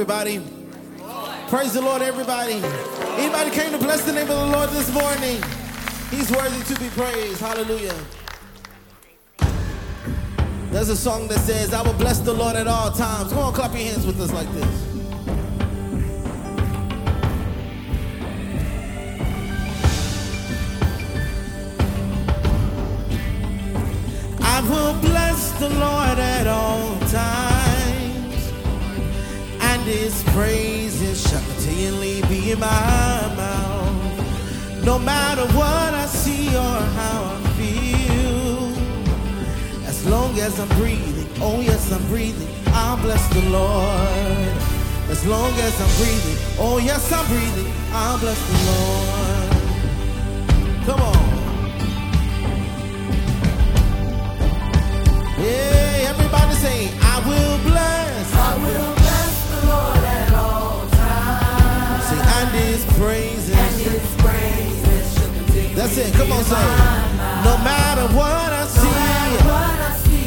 Everybody. Praise the Lord, everybody. Anybody came to bless the name of the Lord this morning? He's worthy to be praised. Hallelujah. There's a song that says, I will bless the Lord at all times. Come on, clap your hands with us like this. I will bless the Lord at all and His praises shall continually be in my mouth. No matter what I see or how I feel, as long as I'm breathing, oh yes, I'm breathing, I'll bless the Lord. As long as I'm breathing, oh yes, I'm breathing, I'll bless the Lord. Come on. Hey, everybody say, I will bless. I will times. Say, and his praises. And his praises shall continue That's it. Come on, say. No matter what I see I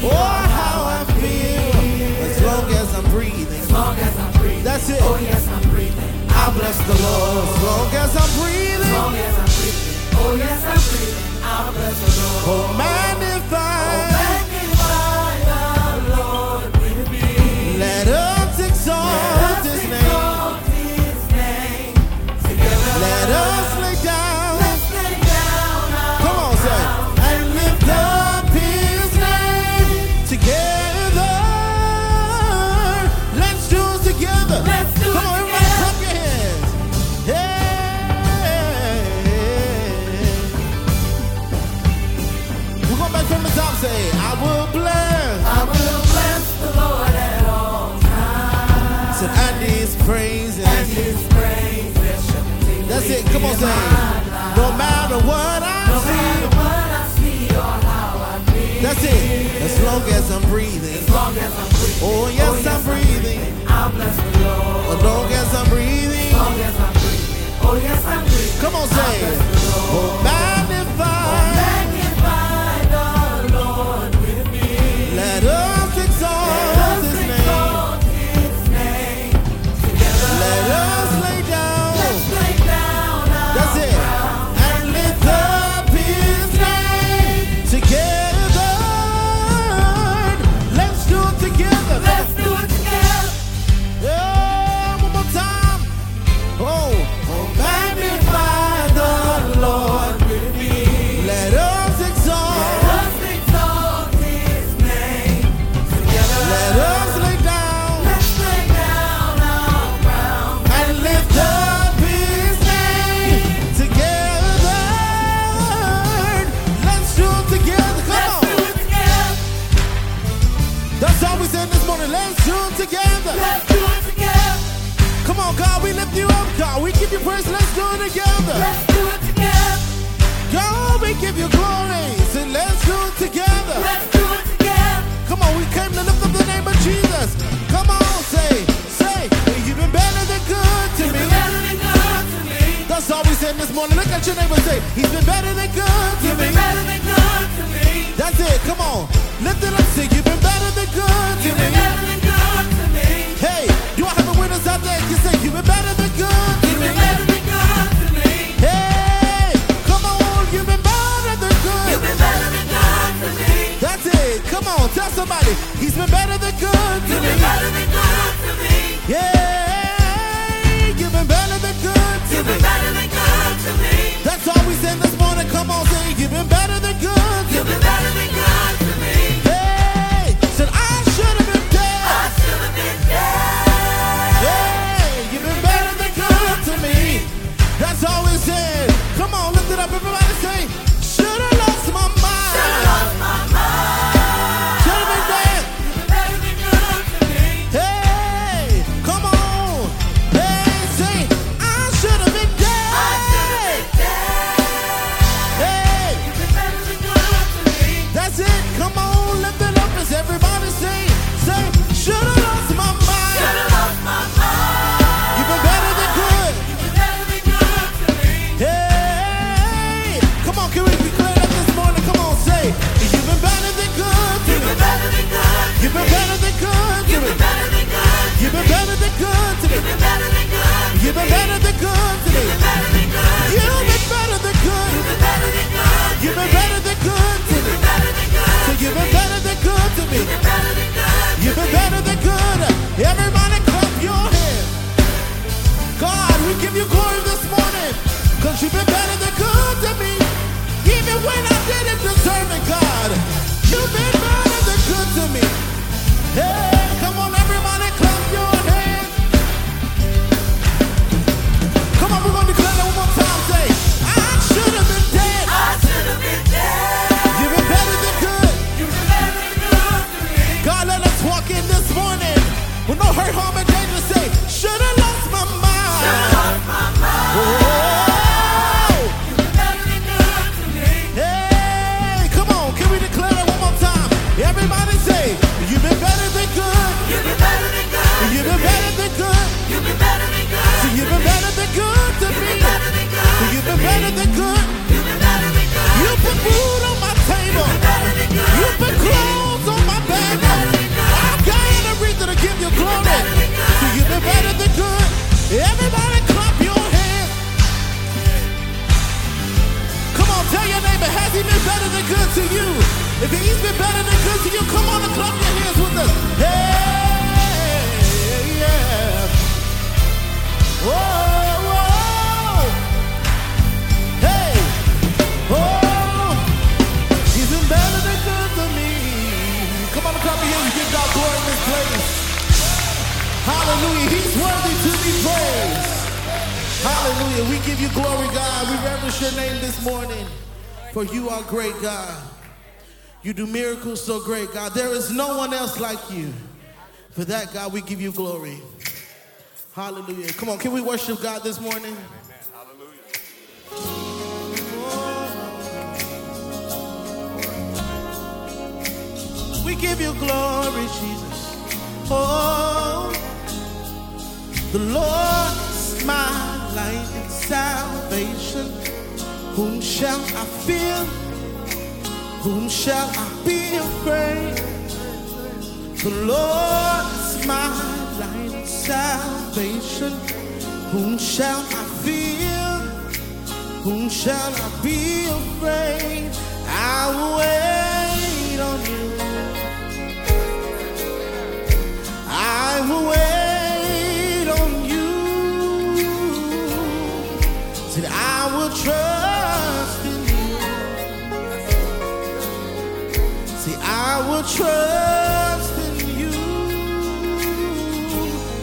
or how I feel, as long as I'm breathing. as long as I'm breathing. That's it. Oh yes, I'm breathing. I'll bless the Lord as long as I'm breathing. long as I'm breathing. Oh yes, I'm breathing. I'll bless the Lord. Oh. That's. Come on, say. No matter what I No see. matter what I see or how I feel. That's it. As long as I'm breathing. As long as I'm breathing. Oh, yes, oh, I'm breathing. I'll bless the Lord. As long as I'm breathing. As long as I'm breathing. Oh, yes, I'm breathing. Come on, say it. Oh, magnify. Praise. Let's do it together. Let's do it together. God, we give you glory. Say, let's do it together. Let's do it together. Come on, we came to lift up the name of Jesus. Come on, say, say, you've been better than good to You've me. been better than good to me. That's all we said this morning. Look at your neighbor and say, He's been better than good to You've me. been better than good to me. That's it. Come on. Lift it up. Say, You've been better than good You've me. Been better than good to You've me. been better than good to me. Yeah, you've been better than good to You've me. been better than good to me. That's all we said this morning. Come on, say, You've been better than good If he's been better than good to you, if he's been better than good to you, come on and clap your hands with us. Hey, yeah. Whoa, whoa. Hey, he's better than good to me. Come on and clap your hands and give God glory in this. Hallelujah. He's worthy to be praised. Hallelujah. We give you glory, God. We reverence your name this morning. For you are great, God. You do miracles so great, God. There is no one else like you. For that, God, we give you glory. Hallelujah. Come on, can we worship God this morning? Hallelujah. We give you glory, Jesus. Oh, the Lord is my light and salvation. Whom shall I fear? Whom shall I be afraid? The Lord is my light and salvation. Whom shall I fear? Whom shall I be afraid? I will wait on you. I will wait trust in you.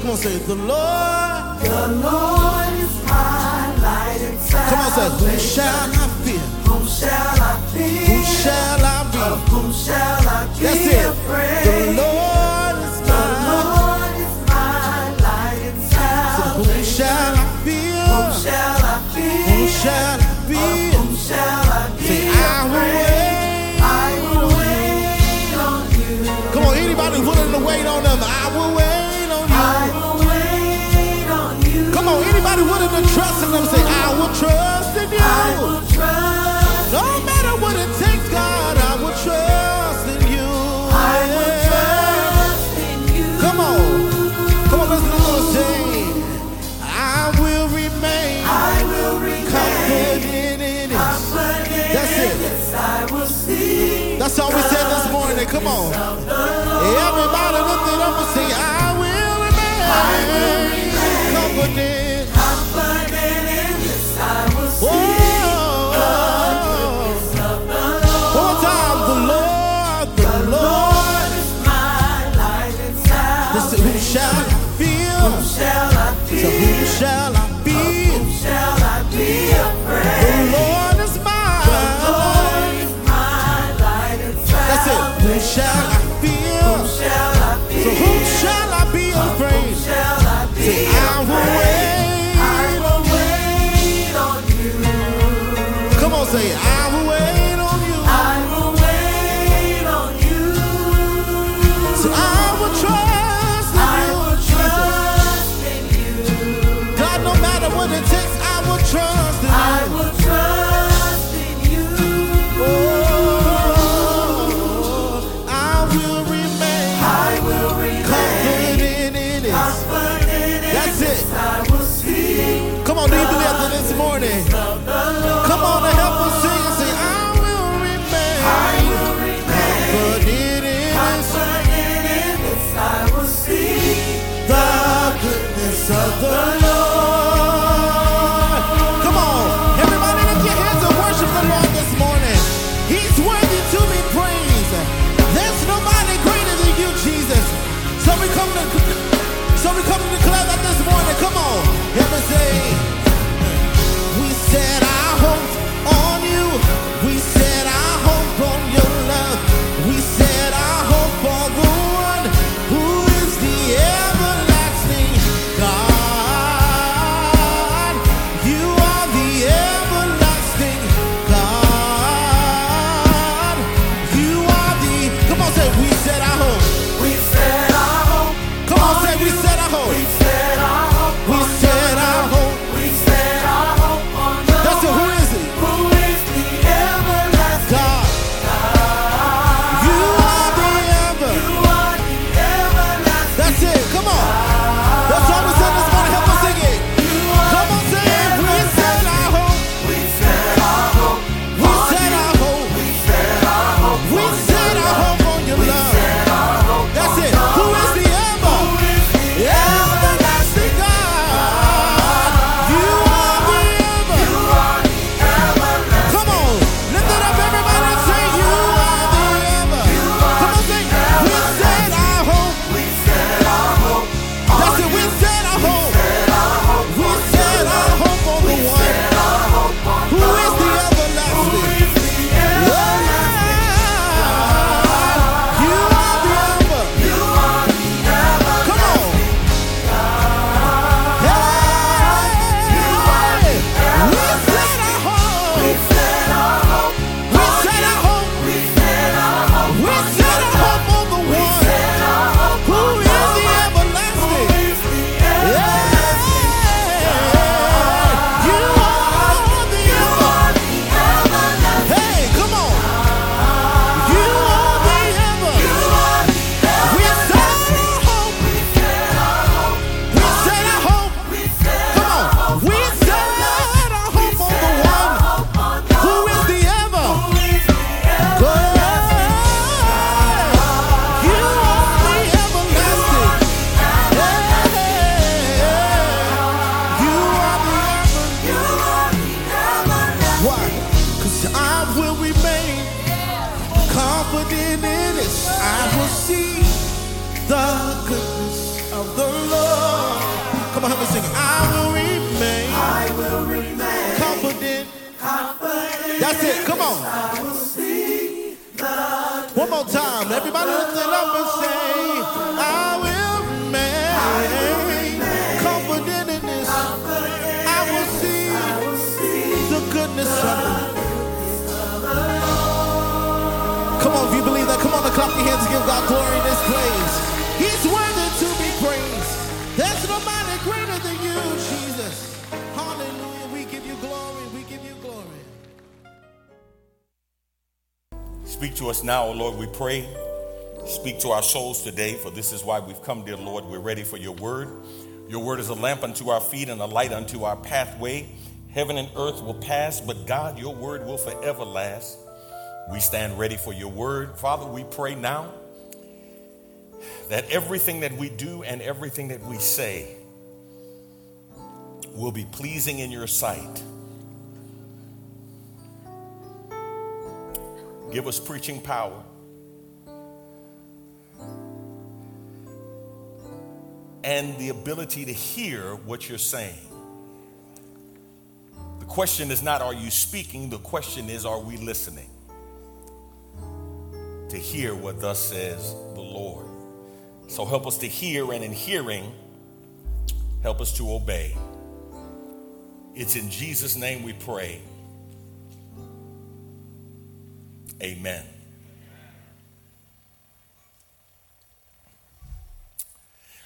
Come on, say the Lord. The Lord is my light and Come on, say who shall I fear? Whom shall I fear? Who shall I Of whom shall I be That's it. afraid? The Lord is The mine. Lord is my light and Who salvation. shall I fear? Whom shall I fear? Who shall to wait on them? I will wait on you. I will wait on you. Come on, anybody willing to trust in them? Say, I will trust in I you. will trust. No matter what it takes, God, I will trust in you. I will trust in you. Come on. Come on, listen to the little. I will remain I will remain confident in it. confident. That's it. I will see. That's all we said this morning. Come on. Everybody lift it up and say, I will remain confident. Confident in this, I will see. Whoa. One time, the Lord, the Lord. Lord is my light and who shall I feel? Shall I So who shall I be? Shall I be The afraid? Lord is mine. Lord is my light and That's it. Who shall pray. Speak to our souls today, for this is why we've come, dear Lord. We're ready for your word. Your word is a lamp unto our feet and a light unto our pathway. Heaven and earth will pass, but God, your word will forever last. We stand ready for your word. Father, we pray now that everything that we do and everything that we say will be pleasing in your sight. Give us preaching power. And the ability to hear what you're saying. The question is not, are you speaking? The question is, are we listening? To hear what thus says the Lord. So help us to hear, and in hearing, help us to obey. It's in Jesus' name we pray. Amen.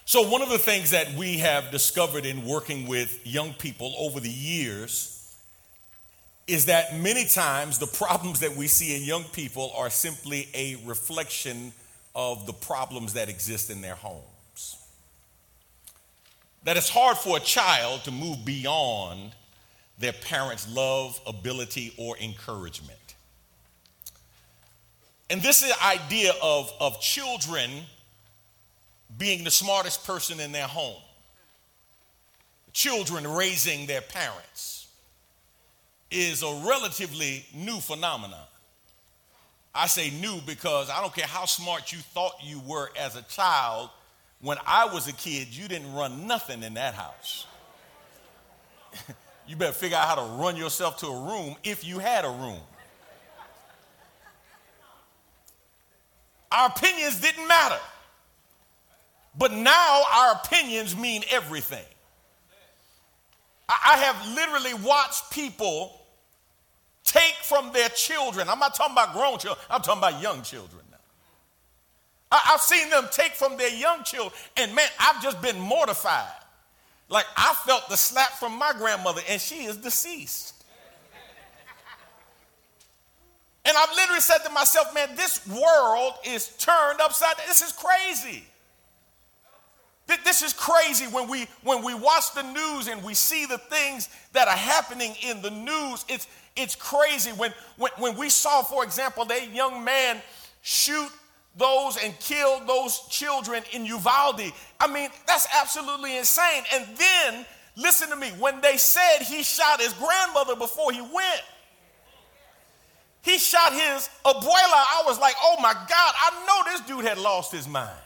So, one of the things that we have discovered in working with young people over the years is that many times the problems that we see in young people are simply a reflection of the problems that exist in their homes. That it's hard for a child to move beyond their parents' love, ability, or encouragement. And this is the idea of, of children being the smartest person in their home, children raising their parents, is a relatively new phenomenon. I say new because I don't care how smart you thought you were as a child. When I was a kid, you didn't run nothing in that house. you better figure out how to run yourself to a room if you had a room. Our opinions didn't matter. But now our opinions mean everything. I have literally watched people take from their children. I'm not talking about grown children, I'm talking about young children now. I've seen them take from their young children, and man, I've just been mortified. Like I felt the slap from my grandmother, and she is deceased. And I've literally said to myself, man, this world is turned upside down. This is crazy. This is crazy when we when we watch the news and we see the things that are happening in the news. It's it's crazy when when, when we saw, for example, that young man shoot those and kill those children in Uvalde. I mean, that's absolutely insane. And then listen to me, when they said he shot his grandmother before he went, he shot his abuela. I was like, oh my God, I know this dude had lost his mind.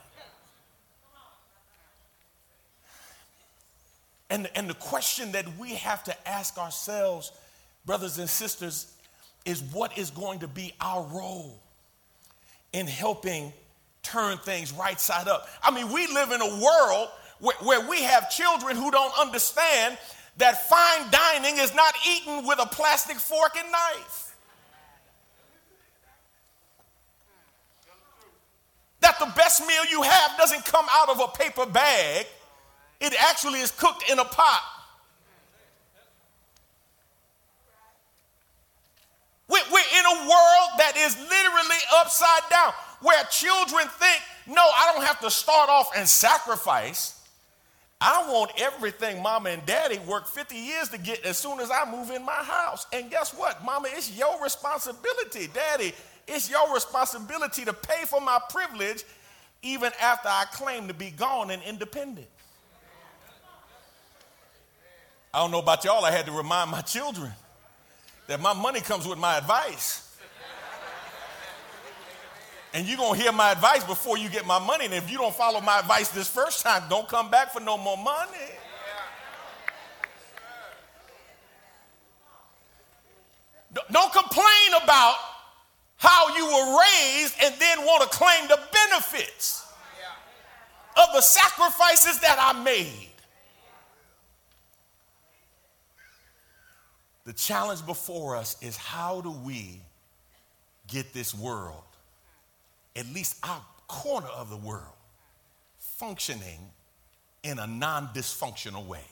And, and the question that we have to ask ourselves, brothers and sisters, is what is going to be our role in helping turn things right side up? I mean, we live in a world where, where we have children who don't understand that fine dining is not eaten with a plastic fork and knife. That the best meal you have doesn't come out of a paper bag it actually is cooked in a pot. We're in a world that is literally upside down, where children think, no, I don't have to start off and sacrifice. I want everything mama and daddy worked 50 years to get as soon as I move in my house. And guess what? Mama, it's your responsibility. Daddy, it's your responsibility to pay for my privilege even after I claim to be gone and independent. I don't know about y'all, I had to remind my children that my money comes with my advice. And you're going to hear my advice before you get my money. And if you don't follow my advice this first time, don't come back for no more money. Don't complain about how you were raised and then want to claim the benefits of the sacrifices that I made. The challenge before us is how do we get this world, at least our corner of the world, functioning in a non dysfunctional way?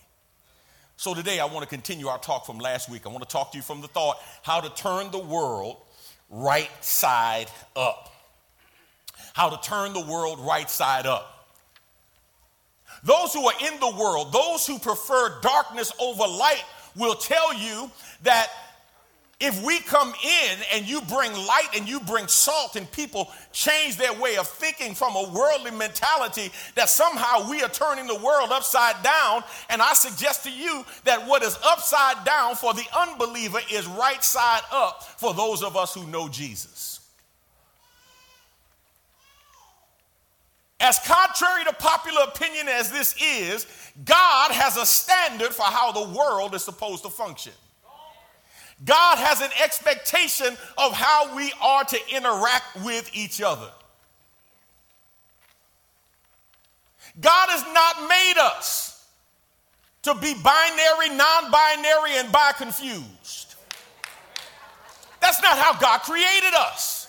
So today I want to continue our talk from last week. I want to talk to you from the thought how to turn the world right side up. How to turn the world right side up. Those who are in the world, those who prefer darkness over light, will tell you that if we come in and you bring light and you bring salt and people change their way of thinking from a worldly mentality, that somehow we are turning the world upside down. And I suggest to you that what is upside down for the unbeliever is right side up for those of us who know Jesus. As contrary to popular opinion as this is, God has a standard for how the world is supposed to function. God has an expectation of how we are to interact with each other. God has not made us to be binary, non binary, and bi confused. That's not how God created us.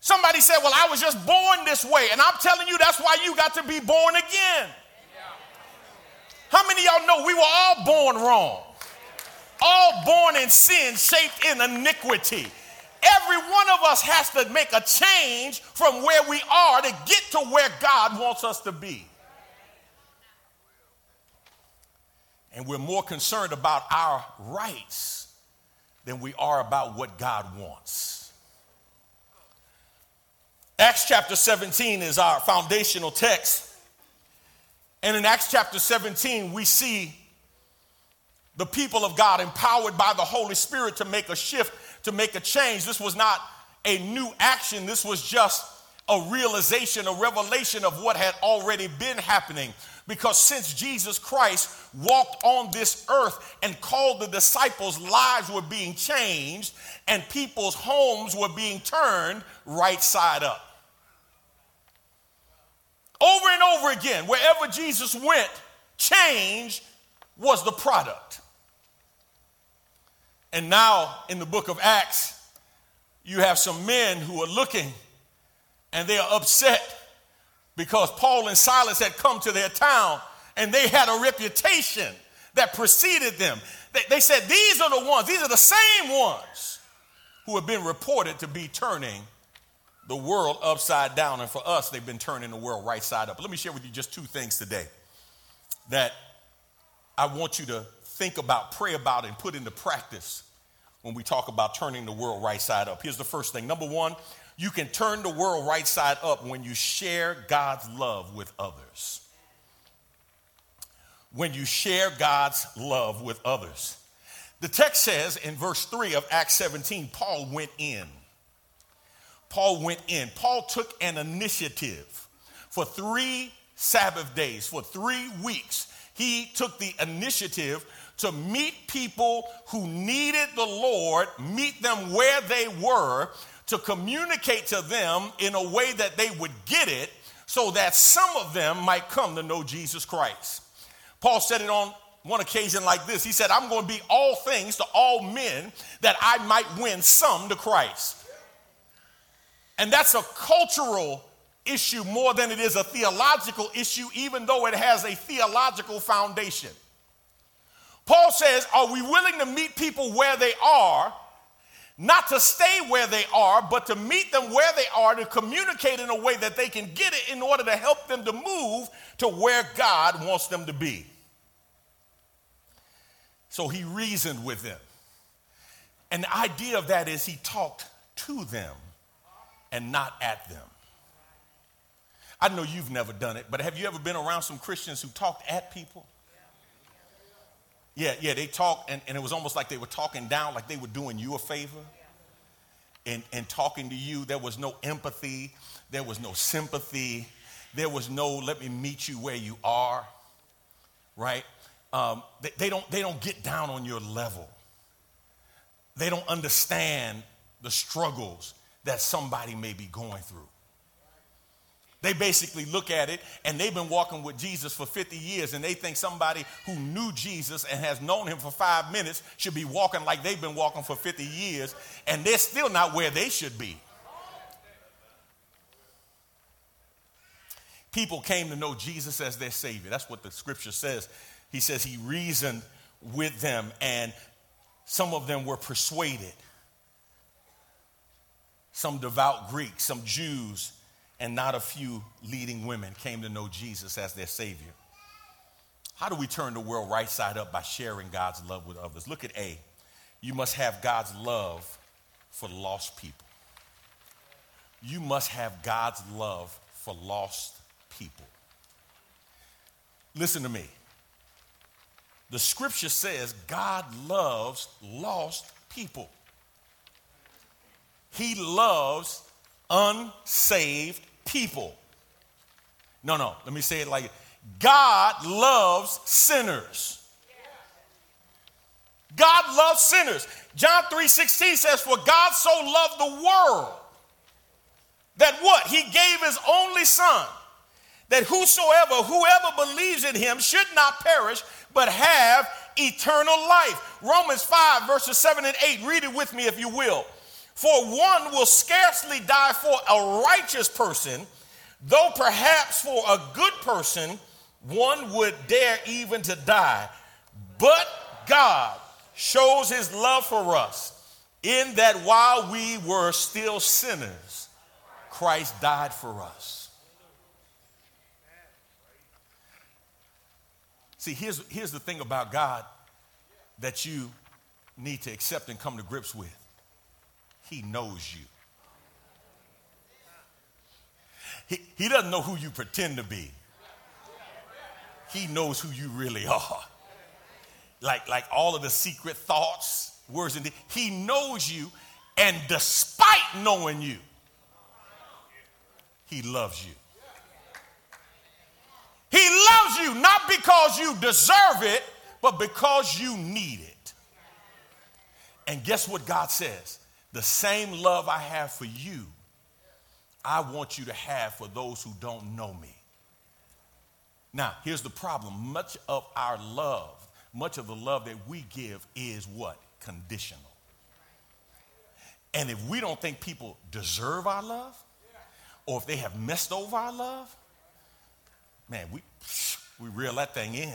Somebody said, Well, I was just born this way. And I'm telling you, that's why you got to be born again. How many y'all know we were all born wrong? all born in sin, shaped in iniquity. Every one of us has to make a change from where we are to get to where God wants us to be. And we're more concerned about our rights than we are about what God wants. Acts chapter 17 is our foundational text. And in Acts chapter 17, we see the people of God empowered by the Holy Spirit to make a shift, to make a change. This was not a new action, this was just a realization, a revelation of what had already been happening. Because since Jesus Christ walked on this earth and called the disciples, lives were being changed and people's homes were being turned right side up. Over and over again, wherever Jesus went, change was the product. And now in the book of Acts, you have some men who are looking and they are upset because Paul and Silas had come to their town and they had a reputation that preceded them. They, they said, These are the ones, these are the same ones who have been reported to be turning the world upside down. And for us, they've been turning the world right side up. Let me share with you just two things today that I want you to think about, pray about, and put into practice when we talk about turning the world right side up. Here's the first thing. Number one, you can turn the world right side up when you share God's love with others. When you share God's love with others. The text says in verse 3 of Acts 17, Paul went in. Paul went in. Paul took an initiative for three Sabbath days, for three weeks. He took the initiative to meet people who needed the Lord, meet them where they were, to communicate to them in a way that they would get it so that some of them might come to know Jesus Christ. Paul said it on one occasion like this He said, I'm going to be all things to all men that I might win some to Christ. And that's a cultural issue more than it is a theological issue, even though it has a theological foundation. Paul says, Are we willing to meet people where they are? Not to stay where they are, but to meet them where they are, to communicate in a way that they can get it in order to help them to move to where God wants them to be. So he reasoned with them. And the idea of that is he talked to them and not at them. I know you've never done it, but have you ever been around some Christians who talked at people? Yeah, yeah, they talked, and, and it was almost like they were talking down, like they were doing you a favor. and, in talking to you. There was no empathy, there was no sympathy, there was no let me meet you where you are, right? Um, they, they, don't, they don't get down on your level. They don't understand the struggles that somebody may be going through. They basically look at it and they've been walking with Jesus for 50 years and they think somebody who knew Jesus and has known him for five minutes should be walking like they've been walking for 50 years and they're still not where they should be. People came to know Jesus as their Savior. That's what the scripture says. He says he reasoned with them and some of them were persuaded. Some devout Greeks, some Jews and not a few leading women came to know Jesus as their Savior. How do we turn the world right side up by sharing God's love with others? Look at A. You must have God's love for lost people. You must have God's love for lost people. Listen to me. The scripture says God loves lost people. He loves unsaved people. No, no, let me say it like God loves sinners. God loves sinners. John 3:16 says, For God so loved the world that what? He gave his only son, that whosoever, whoever believes in him should not perish, but have eternal life. Romans 5, verses 7 and 8. Read it with me if you will. For one will scarcely die for a righteous person, though perhaps for a good person one would dare even to die. But God shows his love for us in that while we were still sinners, Christ died for us. See, here's, here's the thing about God that you need to accept and come to grips with. He knows you. He, he doesn't know who you pretend to be. He knows who you really are. Like, like all of the secret thoughts, words, and he knows you, and despite knowing you, he loves you. He loves you not because you deserve it, but because you need it. And guess what God says? The same love I have for you, I want you to have for those who don't know me. Now, here's the problem much of our love, much of the love that we give is what? Conditional. And if we don't think people deserve our love, or if they have messed over our love, man, we, we reel that thing in.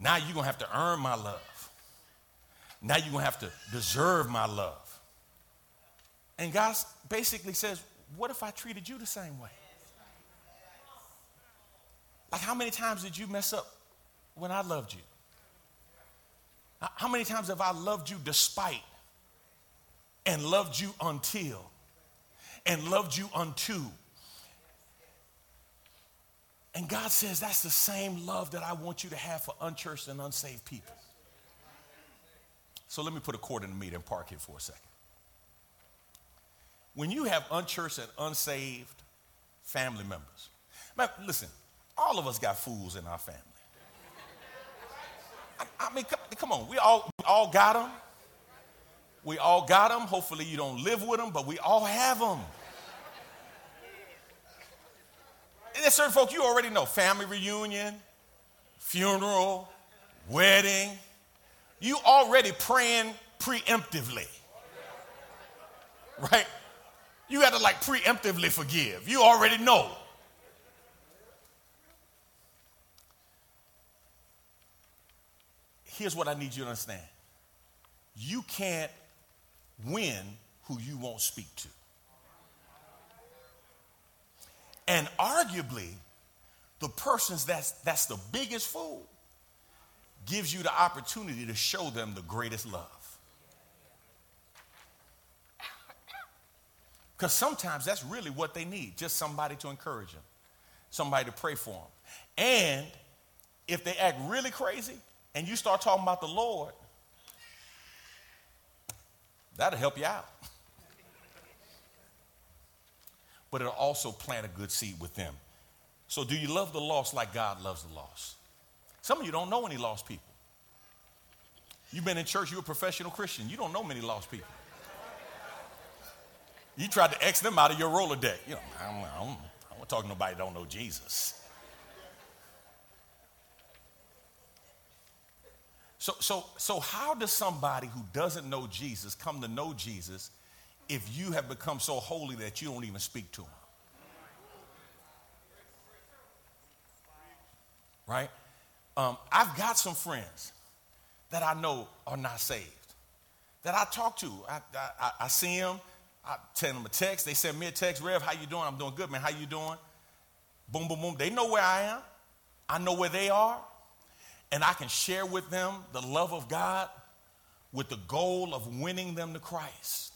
Now you're going to have to earn my love. Now you're going to have to deserve my love. And God basically says, What if I treated you the same way? Like, how many times did you mess up when I loved you? How many times have I loved you despite and loved you until and loved you unto? And God says that's the same love that I want you to have for unchurched and unsaved people. So let me put a cord in the meter and park here for a second. When you have unchurched and unsaved family members, man, listen, all of us got fools in our family. I, I mean, come, come, on, we all, we all got them. We all got them. Hopefully, you don't live with them, but we all have them. And there's certain folks you already know family reunion, funeral, wedding you already praying preemptively. Right? You got to like preemptively forgive. You already know. Here's what I need you to understand you can't win who you won't speak to. And arguably, the persons that's, that's the biggest fool gives you the opportunity to show them the greatest love. Because sometimes that's really what they need just somebody to encourage them, somebody to pray for them. And if they act really crazy and you start talking about the Lord, That'll help you out. But it'll also plant a good seed with them. So, do you love the lost like God loves the lost? Some of you don't know any lost people. You've been in church, you're a professional Christian. You don't know many lost people. You tried to X them out of your Rolodex. You know, I don't, I don't, I don't talk to nobody that don't know Jesus. So, so, so how does somebody who doesn't know Jesus come to know Jesus if you have become so holy that you don't even speak to him? Right? Um, I've got some friends that I know are not saved, that I talk to. I, I, I see them, I send them a text. They send me a text, Rev, how you doing? I'm doing good, man. How you doing? Boom, boom, boom. They know where I am. I know where they are. And I can share with them the love of God with the goal of winning them to Christ.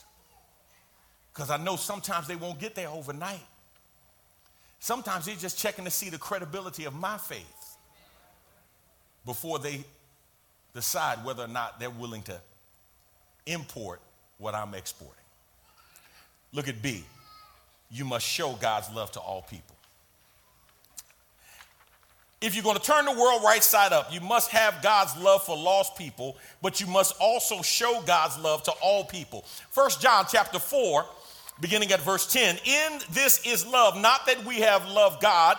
Because I know sometimes they won't get there overnight. Sometimes they're just checking to see the credibility of my faith before they decide whether or not they're willing to import what I'm exporting. Look at B. You must show God's love to all people. If you're going to turn the world right side up, you must have God's love for lost people, but you must also show God's love to all people. First John chapter 4, beginning at verse 10. In this is love, not that we have loved God,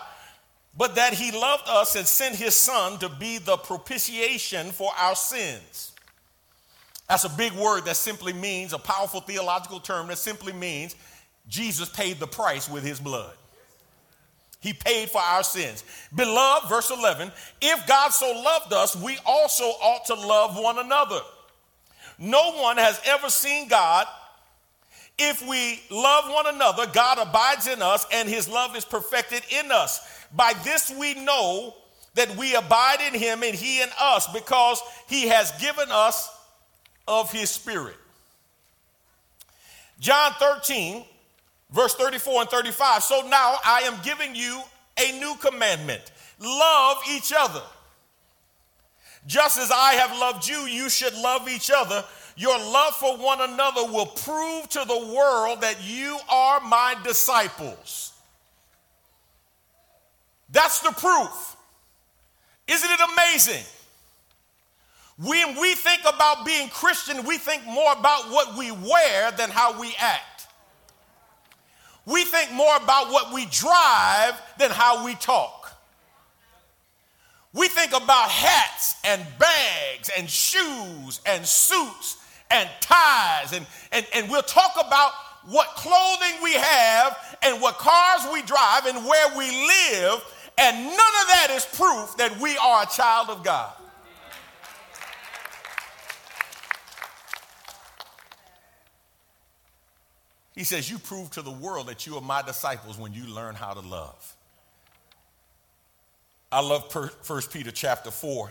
but that he loved us and sent his son to be the propitiation for our sins. That's a big word that simply means, a powerful theological term that simply means Jesus paid the price with his blood. He paid for our sins. Beloved, verse 11, if God so loved us, we also ought to love one another. No one has ever seen God. If we love one another, God abides in us and his love is perfected in us. By this we know that we abide in him and he in us because he has given us of his spirit. John 13, verse 34 and 35. So now I am giving you a new commandment love each other. Just as I have loved you, you should love each other. Your love for one another will prove to the world that you are my disciples. That's the proof. Isn't it amazing? When we think about being Christian, we think more about what we wear than how we act. We think more about what we drive than how we talk. We think about hats and bags and shoes and suits and ties, and, and, and we'll talk about what clothing we have and what cars we drive and where we live and none of that is proof that we are a child of God. He says, You prove to the world that you are my disciples when you learn how to love. I love 1 Peter chapter 4.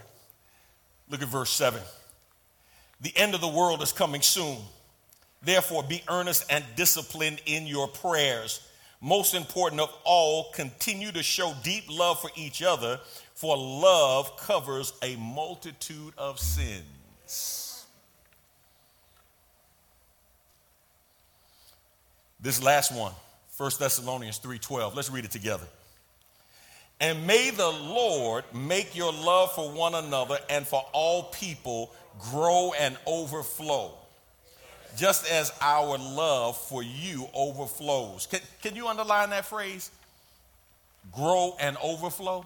Look at verse 7. The end of the world is coming soon. Therefore, be earnest and disciplined in your prayers most important of all, continue to show deep love for each other, for love covers a multitude of sins. This last one, 1 Thessalonians 3:12. Let's read it together. And may the Lord make your love for one another and for all people grow and overflow just as our love for you overflows. Can, can you underline that phrase? Grow and overflow.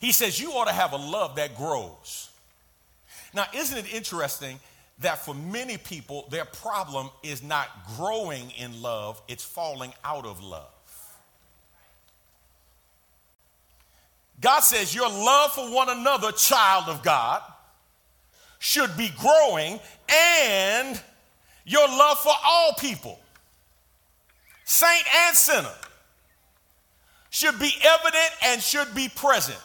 He says you ought to have a love that grows. Now, isn't it interesting that for many people, their problem is not growing in love, it's falling out of love? God says your love for one another, child of God, should be growing and your love for all people, saint and sinner, should be evident and should be present.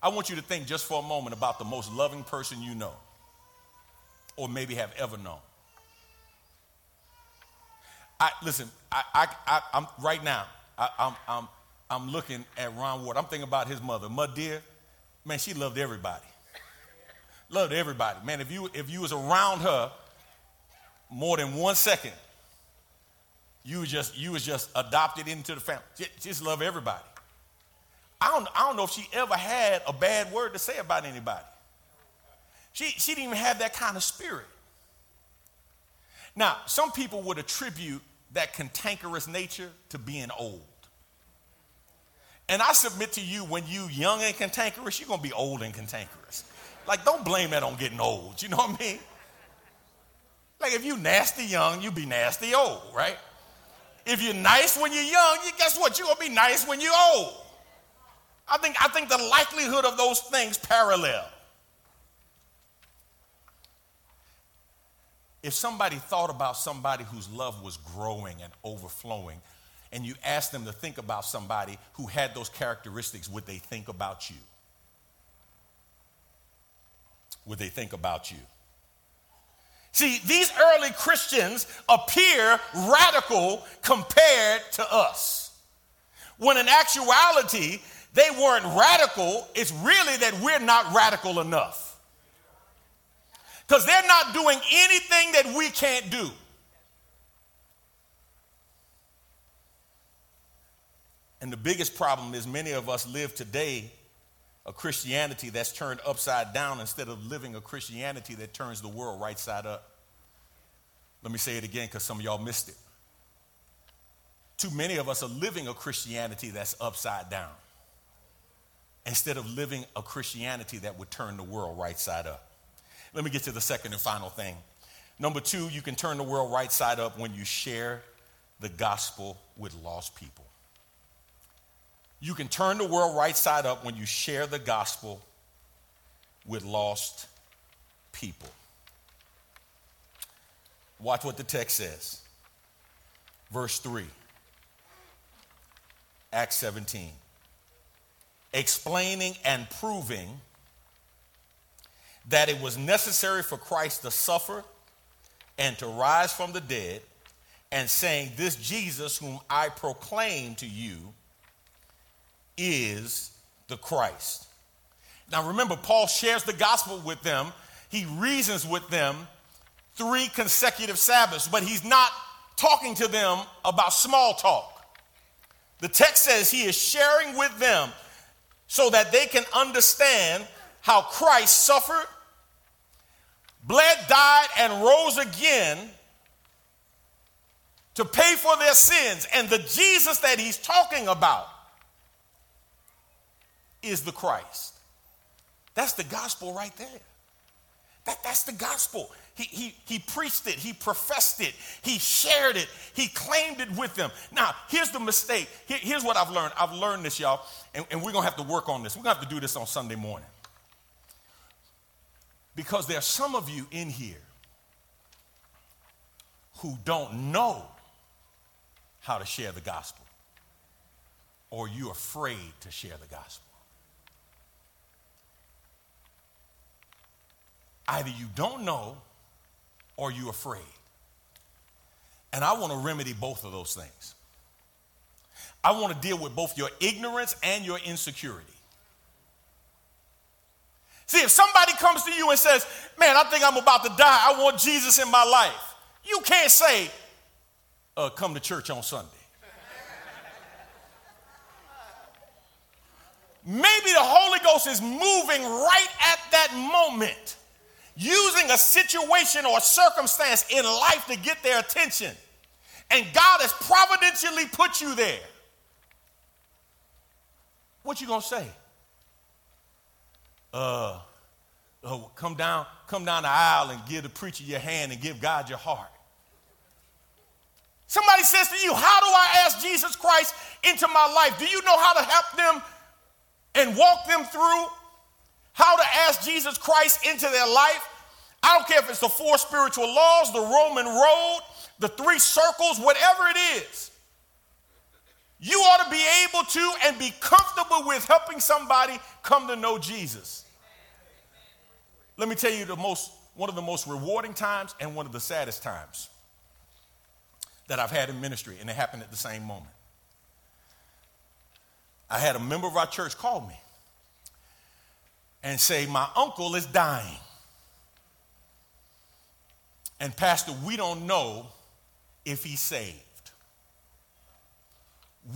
I want you to think just for a moment about the most loving person you know, or maybe have ever known. I, listen, I, I, am right now. I, I'm, I'm, I'm looking at Ron Ward. I'm thinking about his mother, Mud Dear. Man, she loved everybody. Loved everybody. Man, if you if you was around her more than one second, you was just you was just adopted into the family. Just, just love everybody. I don't, I don't know if she ever had a bad word to say about anybody. She, she didn't even have that kind of spirit. Now, some people would attribute that cantankerous nature to being old. And I submit to you, when you young and cantankerous, you're gonna be old and cantankerous. Like, don't blame that on getting old. You know what I mean? Like, if you nasty young, you be nasty old, right? If you're nice when you're young, you guess what? You're gonna be nice when you're old. I think, I think the likelihood of those things parallel. If somebody thought about somebody whose love was growing and overflowing, and you ask them to think about somebody who had those characteristics, would they think about you? Would they think about you? See, these early Christians appear radical compared to us. When in actuality, they weren't radical, it's really that we're not radical enough. Because they're not doing anything that we can't do. And the biggest problem is many of us live today a Christianity that's turned upside down instead of living a Christianity that turns the world right side up. Let me say it again because some of y'all missed it. Too many of us are living a Christianity that's upside down instead of living a Christianity that would turn the world right side up. Let me get to the second and final thing. Number two, you can turn the world right side up when you share the gospel with lost people. You can turn the world right side up when you share the gospel with lost people. Watch what the text says. Verse 3, Acts 17 explaining and proving that it was necessary for Christ to suffer and to rise from the dead, and saying, This Jesus, whom I proclaim to you, is the Christ. Now remember, Paul shares the gospel with them, he reasons with them three consecutive Sabbaths, but he's not talking to them about small talk. The text says he is sharing with them so that they can understand how Christ suffered, bled, died, and rose again to pay for their sins. And the Jesus that he's talking about is the Christ. That's the gospel right there. That, that's the gospel. He, he, he preached it, he professed it, he shared it, he claimed it with them. Now, here's the mistake. Here, here's what I've learned. I've learned this, y'all, and, and we're going to have to work on this. We're going to have to do this on Sunday morning. Because there are some of you in here who don't know how to share the gospel, or you're afraid to share the gospel. Either you don't know or you're afraid. And I want to remedy both of those things. I want to deal with both your ignorance and your insecurity. See, if somebody comes to you and says, Man, I think I'm about to die, I want Jesus in my life, you can't say, uh, Come to church on Sunday. Maybe the Holy Ghost is moving right at that moment using a situation or a circumstance in life to get their attention. And God has providentially put you there. What you gonna say? Uh, oh, come down, come down the aisle and give the preacher your hand and give God your heart. Somebody says to you, How do I ask Jesus Christ into my life? Do you know how to help them and walk them through how to ask Jesus Christ into their life? I don't care if it's the four spiritual laws, the Roman road, the three circles, whatever it is. You ought to be able to and be comfortable with helping somebody come to know Jesus. Let me tell you the most one of the most rewarding times and one of the saddest times that I've had in ministry, and it happened at the same moment. I had a member of our church call me and say, My uncle is dying. And, Pastor, we don't know if he's saved.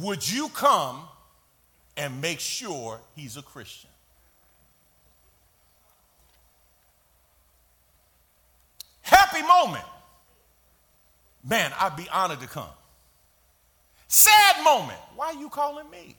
Would you come and make sure he's a Christian? Happy moment. Man, I'd be honored to come. Sad moment. Why are you calling me?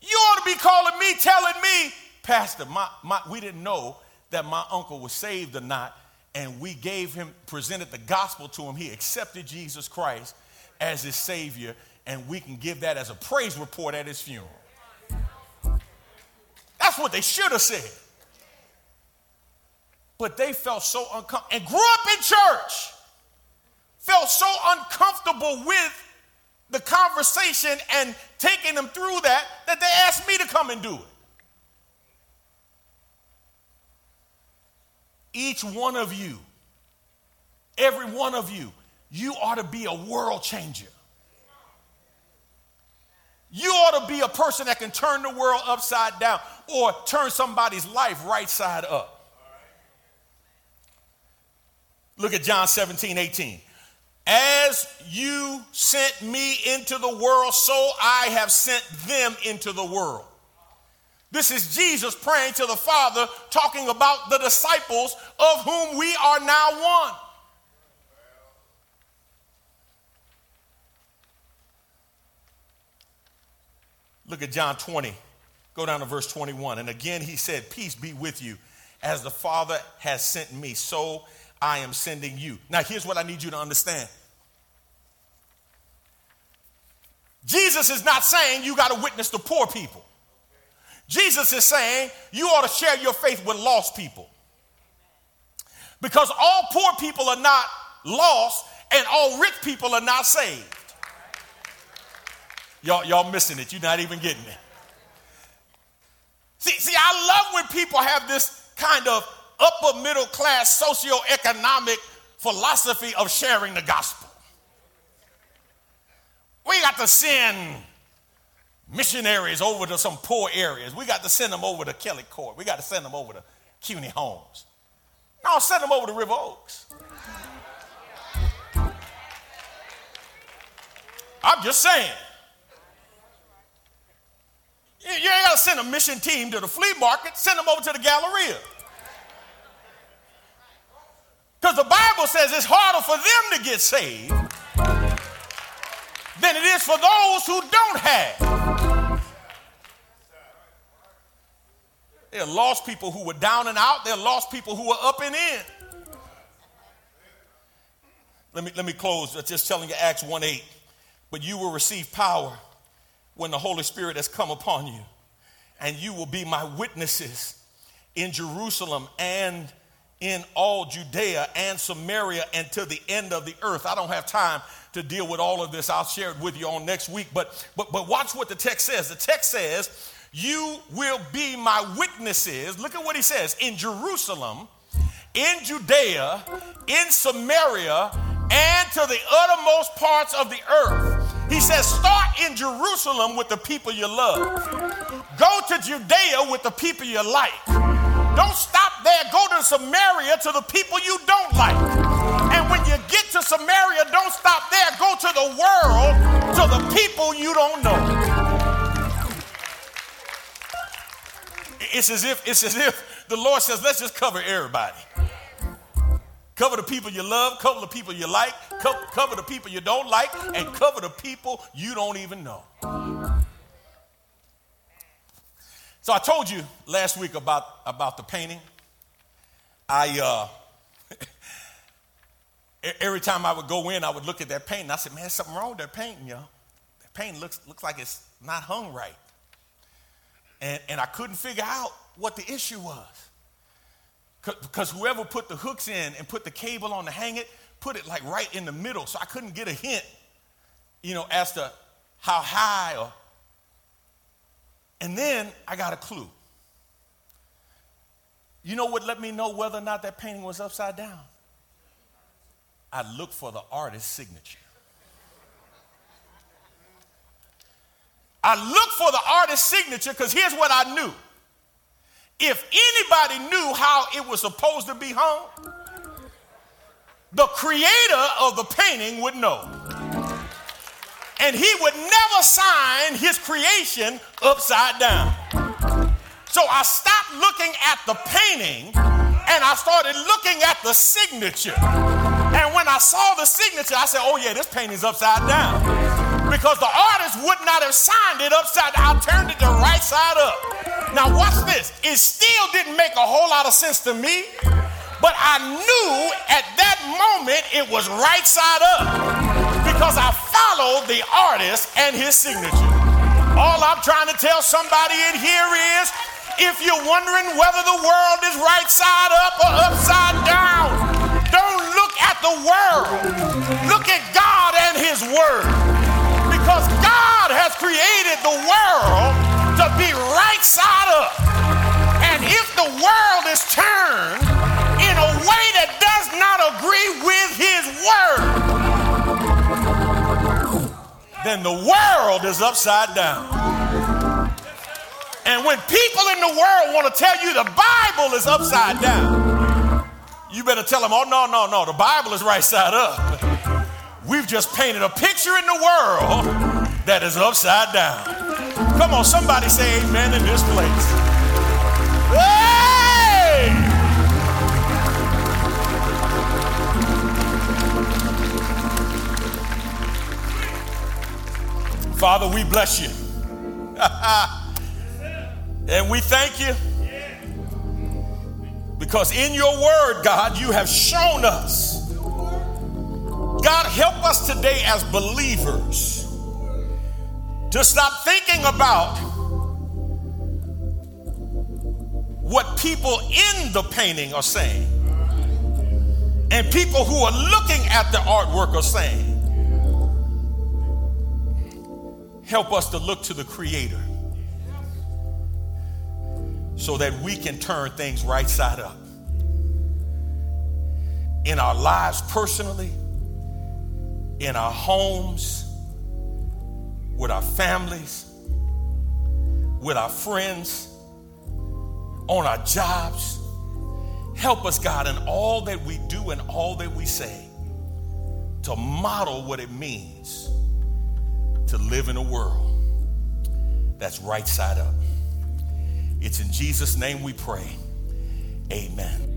You ought to be calling me, telling me, Pastor, my, my, we didn't know that my uncle was saved or not, and we gave him, presented the gospel to him. He accepted Jesus Christ as his Savior, and we can give that as a praise report at his funeral. That's what they should have said. But they felt so uncomfortable and grew up in church, felt so uncomfortable with the conversation and taking them through that that they asked me to come and do it. Each one of you, every one of you, you ought to be a world changer. You ought to be a person that can turn the world upside down or turn somebody's life right side up. Look at John 17, 18. As you sent me into the world, so I have sent them into the world. This is Jesus praying to the Father, talking about the disciples of whom we are now one. Look at John 20. Go down to verse 21. And again he said, Peace be with you. As the Father has sent me, so I am sending you. Now, here's what I need you to understand Jesus is not saying you got to witness to poor people. Jesus is saying you ought to share your faith with lost people. Because all poor people are not lost and all rich people are not saved. Y'all, y'all missing it. You're not even getting it. See, see, I love when people have this kind of upper middle class socioeconomic philosophy of sharing the gospel. We got to send missionaries over to some poor areas. We got to send them over to Kelly Court. We got to send them over to Cuney Homes. No, send them over to River Oaks. I'm just saying. You ain't got to send a mission team to the flea market, send them over to the Galleria. Because the Bible says it's harder for them to get saved than it is for those who don't have. There are lost people who were down and out, there are lost people who were up and in. Let me, let me close just telling you Acts 1 8. But you will receive power when the Holy Spirit has come upon you, and you will be my witnesses in Jerusalem and in all Judea and Samaria and to the end of the earth. I don't have time to deal with all of this. I'll share it with you on next week. But but but watch what the text says. The text says, "You will be my witnesses." Look at what he says, in Jerusalem, in Judea, in Samaria, and to the uttermost parts of the earth. He says, start in Jerusalem with the people you love. Go to Judea with the people you like. Don't stop there. Go to Samaria to the people you don't like. And when you get to Samaria, don't stop there. Go to the world, to the people you don't know. It's as if, it's as if the Lord says, let's just cover everybody. Cover the people you love, cover the people you like, cover the people you don't like, and cover the people you don't even know. So I told you last week about, about the painting. I uh, every time I would go in, I would look at that painting. I said, "Man, something wrong with that painting, yo. That painting looks looks like it's not hung right." And and I couldn't figure out what the issue was. Because whoever put the hooks in and put the cable on to hang it, put it like right in the middle. So I couldn't get a hint, you know, as to how high or. And then I got a clue. You know what let me know whether or not that painting was upside down? I looked for the artist's signature. I looked for the artist's signature because here's what I knew If anybody knew how it was supposed to be hung, the creator of the painting would know. And he would never sign his creation upside down. So I stopped looking at the painting and I started looking at the signature. And when I saw the signature, I said, oh, yeah, this painting's upside down. Because the artist would not have signed it upside down. I turned it the right side up. Now, watch this. It still didn't make a whole lot of sense to me, but I knew at that moment it was right side up because I followed the artist and his signature. All I'm trying to tell somebody in here is if you're wondering whether the world is right side up or upside down, don't look at the world. Look at God and His Word. Because God has created the world to be right side up. And if the world is turned in a way that does not agree with His Word, then the world is upside down. And when people in the world want to tell you the Bible is upside down, you better tell them, oh, no, no, no, the Bible is right side up. We've just painted a picture in the world that is upside down. Come on, somebody say amen in this place. Father, we bless you. And we thank you because in your word, God, you have shown us. God, help us today as believers to stop thinking about what people in the painting are saying and people who are looking at the artwork are saying. Help us to look to the Creator so that we can turn things right side up in our lives personally, in our homes, with our families, with our friends, on our jobs. Help us, God, in all that we do and all that we say to model what it means to live in a world that's right side up. It's in Jesus' name we pray. Amen.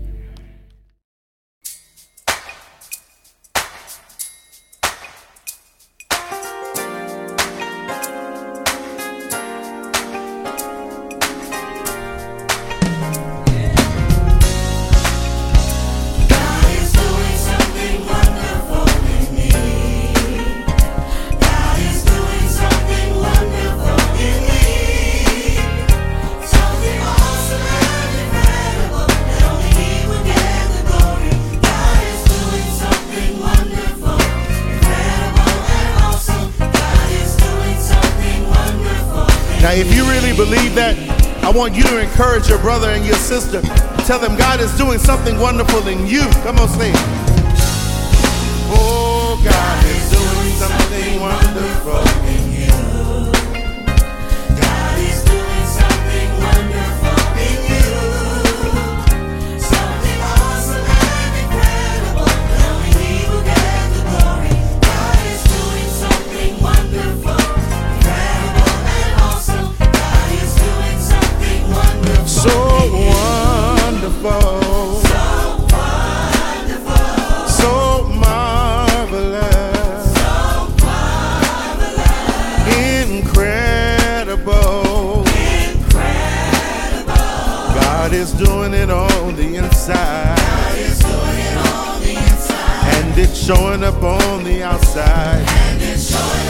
Want you to encourage your brother and your sister. Tell them God is doing something wonderful in you. Come on, sing. Oh, God showing up on the outside. And it's showing up oh, on the outside.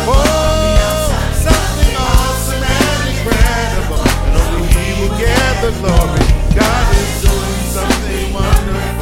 Oh, something awesome and incredible. And only He will get the glory. God is doing something.